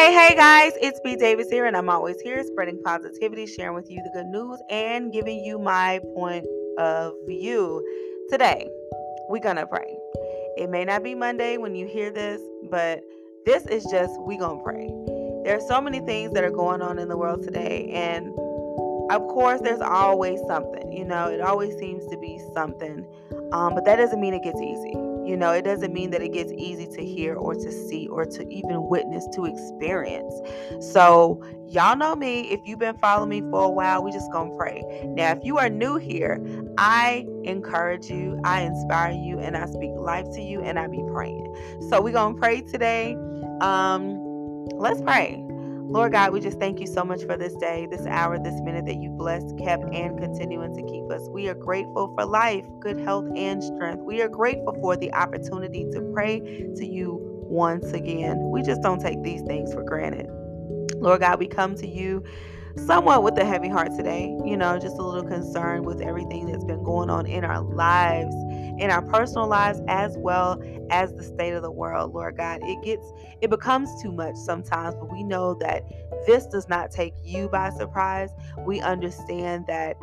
Hey, hey guys, it's B Davis here, and I'm always here spreading positivity, sharing with you the good news, and giving you my point of view. Today, we're gonna pray. It may not be Monday when you hear this, but this is just we gonna pray. There are so many things that are going on in the world today, and of course, there's always something, you know, it always seems to be something, um, but that doesn't mean it gets easy you know, it doesn't mean that it gets easy to hear or to see or to even witness, to experience. So, y'all know me. If you've been following me for a while, we just gonna pray. Now, if you are new here, I encourage you, I inspire you, and I speak life to you, and I be praying. So, we're gonna pray today. Um, let's pray. Lord God, we just thank you so much for this day, this hour, this minute that you blessed, kept, and continuing to keep us. We are grateful for life, good health, and strength. We are grateful for the opportunity to pray to you once again. We just don't take these things for granted. Lord God, we come to you somewhat with a heavy heart today, you know, just a little concerned with everything that's been going on in our lives, in our personal lives, as well as the state of the world, Lord God. It gets, it becomes too much sometimes, but we know that this does not take you by surprise. We understand that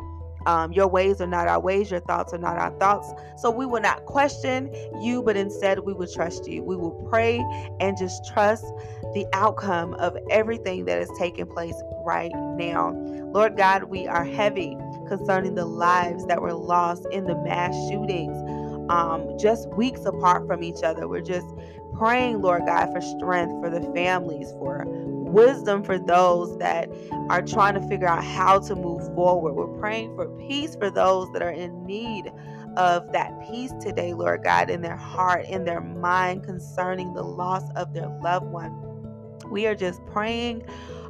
um, your ways are not our ways, your thoughts are not our thoughts. So we will not question you, but instead we will trust you. We will pray and just trust the outcome of everything that is taking place right now. Lord God, we are heavy concerning the lives that were lost in the mass shootings. Um, just weeks apart from each other. We're just praying, Lord God, for strength for the families, for wisdom for those that are trying to figure out how to move forward. We're praying for peace for those that are in need of that peace today, Lord God, in their heart, in their mind concerning the loss of their loved one. We are just praying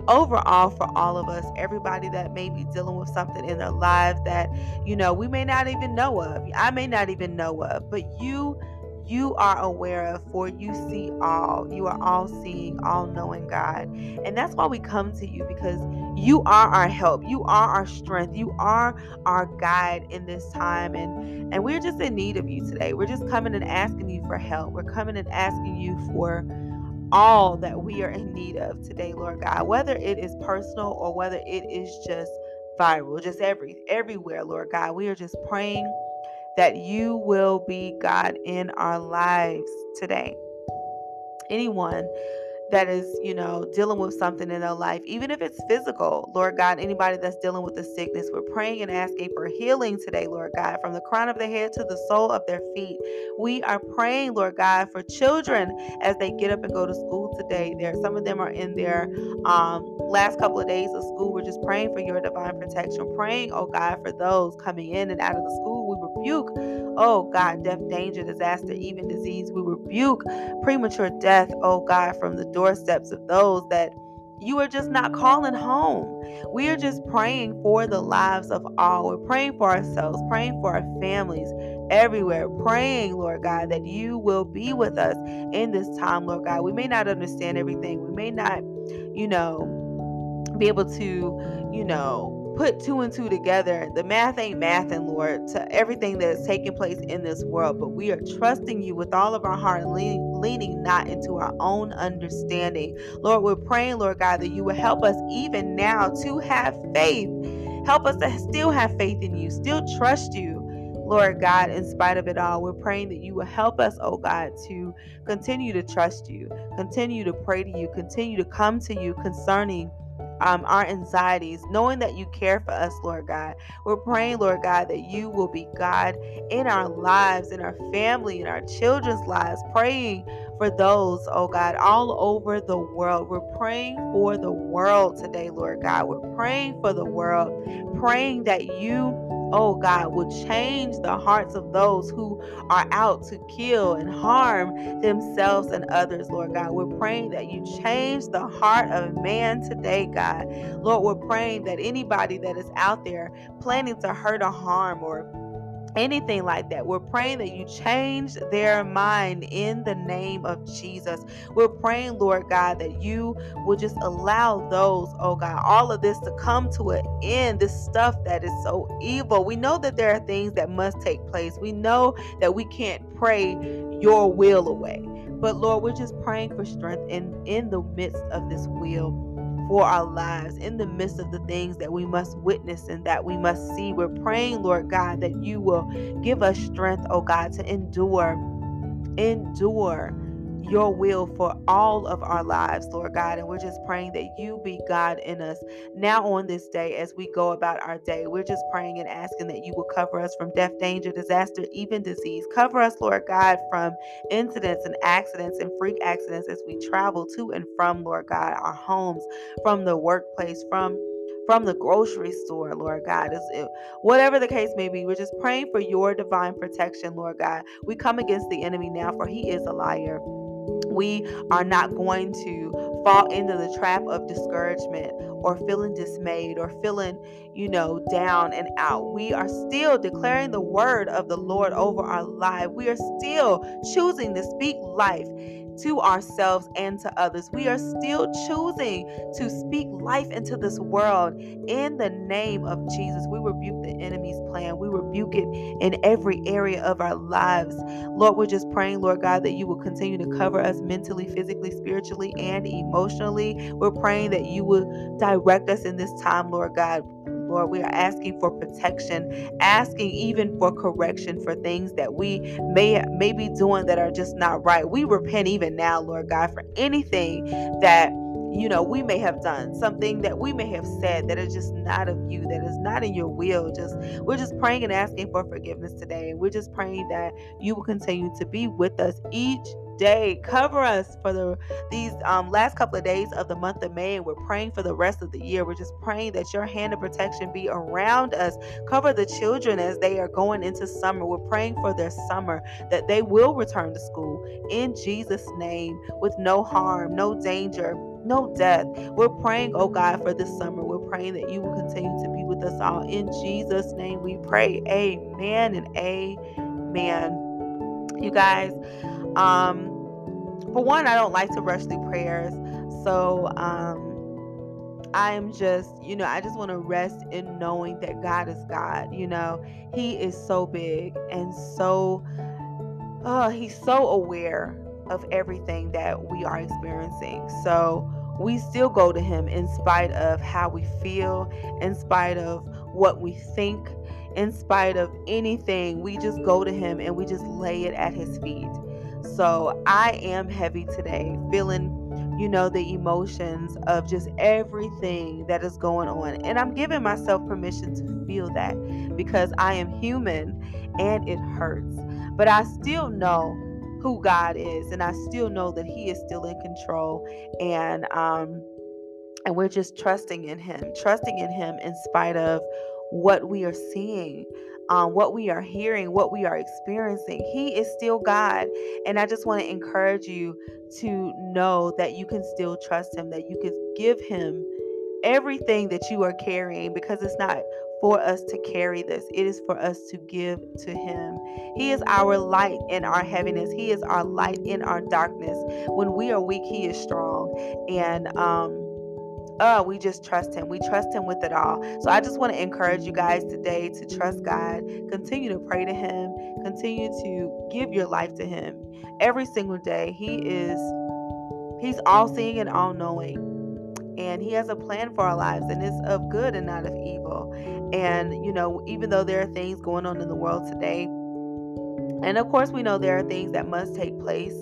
overall for all of us, everybody that may be dealing with something in their lives that, you know, we may not even know of. I may not even know of, but you you are aware of, for you see all. You are all seeing, all knowing God. And that's why we come to you because you are our help. You are our strength. You are our guide in this time. And, and we're just in need of you today. We're just coming and asking you for help. We're coming and asking you for all that we are in need of today, Lord God, whether it is personal or whether it is just viral, just every everywhere, Lord God. We are just praying that you will be God in our lives today. Anyone that is, you know, dealing with something in their life, even if it's physical. Lord God, anybody that's dealing with a sickness, we're praying and asking for healing today, Lord God, from the crown of their head to the sole of their feet. We are praying, Lord God, for children as they get up and go to school today. There, some of them are in their um, last couple of days of school. We're just praying for your divine protection, praying, oh God, for those coming in and out of the school. Rebuke, oh God, death, danger, disaster, even disease. We rebuke premature death, oh God, from the doorsteps of those that you are just not calling home. We are just praying for the lives of all. We're praying for ourselves, praying for our families everywhere, praying, Lord God, that you will be with us in this time, Lord God. We may not understand everything. We may not, you know, be able to, you know, put two and two together. The math ain't math, and Lord, to everything that is taking place in this world. But we are trusting you with all of our heart and leaning, leaning not into our own understanding. Lord, we're praying, Lord God, that you will help us even now to have faith. Help us to still have faith in you, still trust you. Lord God, in spite of it all, we're praying that you will help us, oh God, to continue to trust you, continue to pray to you, continue to come to you concerning um, our anxieties, knowing that you care for us, Lord God. We're praying, Lord God, that you will be God in our lives, in our family, in our children's lives, praying for those, oh God, all over the world. We're praying for the world today, Lord God. We're praying for the world, praying that you oh God, will change the hearts of those who are out to kill and harm themselves and others, Lord God. We're praying that you change the heart of man today, God. Lord, we're praying that anybody that is out there planning to hurt or harm or anything like that. We're praying that you change their mind in the name of Jesus. We're praying, Lord God, that you will just allow those, oh God, all of this to come to an end, this stuff that is so evil. We know that there are things that must take place. We know that we can't pray your will away. But Lord, we're just praying for strength in, in the midst of this wheel for our lives, in the midst of the things that we must witness and that we must see. We're praying, Lord God, that you will give us strength, oh God, to endure, endure your will for all of our lives, Lord God. And we're just praying that you be God in us now on this day as we go about our day. We're just praying and asking that you will cover us from death, danger, disaster, even disease. Cover us, Lord God, from incidents and accidents and freak accidents as we travel to and from, Lord God, our homes, from the workplace, from from the grocery store, Lord God. Is it, whatever the case may be, we're just praying for your divine protection, Lord God. We come against the enemy now, for he is a liar we are not going to fall into the trap of discouragement or feeling dismayed or feeling, you know, down and out. We are still declaring the word of the Lord over our life. We are still choosing to speak life to ourselves and to others. We are still choosing to speak life into this world in the name of Jesus. We rebuke the enemy's plan, we rebuke it in every area of our lives. Lord, we're just praying, Lord God, that you will continue to cover us mentally, physically, spiritually, and emotionally. We're praying that you will direct us in this time, Lord God. Lord, we are asking for protection, asking even for correction for things that we may may be doing that are just not right. We repent even now, Lord God, for anything that you know we may have done something that we may have said that is just not of you that is not in your will just we're just praying and asking for forgiveness today we're just praying that you will continue to be with us each day. Cover us for the these um, last couple of days of the month of May, we're praying for the rest of the year. We're just praying that your hand of protection be around us. Cover the children as they are going into summer. We're praying for their summer that they will return to school in Jesus' name with no harm, no danger, no death. We're praying, oh God, for this summer. We're praying that you will continue to be with us all. In Jesus' name we pray. Amen and amen. You guys, um, for one, I don't like to rush through prayers. So um, I'm just, you know, I just want to rest in knowing that God is God. You know, He is so big and so, oh, He's so aware of everything that we are experiencing. So we still go to Him in spite of how we feel, in spite of what we think, in spite of anything. We just go to Him and we just lay it at His feet. So I am heavy today, feeling, you know, the emotions of just everything that is going on. And I'm giving myself permission to feel that because I am human and it hurts. But I still know who God is and I still know that He is still in control. And um and we're just trusting in him, trusting in him in spite of what we are seeing, um, what we are hearing, what we are experiencing. He is still God. And I just want to encourage you to know that you can still trust Him, that you can give Him everything that you are carrying because it's not for us to carry this. It is for us to give to Him. He is our light in our heaviness. He is our light in our darkness. When we are weak, He is strong. And um, uh, we just trust Him. We trust Him with it all. So I just want to encourage you guys today to trust God. Continue to pray to Him. Continue to give your life to Him every single day. He is, He's all seeing and all knowing. And He has a plan for our lives, and it's of good and not of evil. And, you know, even though there are things going on in the world today, and of course, we know there are things that must take place.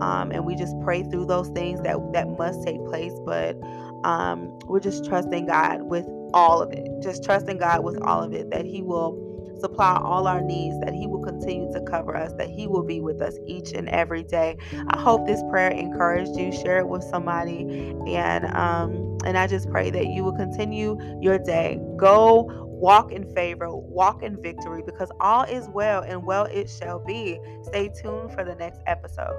Um, and we just pray through those things that that must take place. But um, we're just trusting God with all of it. Just trusting God with all of it that He will supply all our needs, that He will continue to cover us, that He will be with us each and every day. I hope this prayer encouraged you. Share it with somebody, and um, and I just pray that you will continue your day. Go walk in favor, walk in victory, because all is well and well it shall be. Stay tuned for the next episode.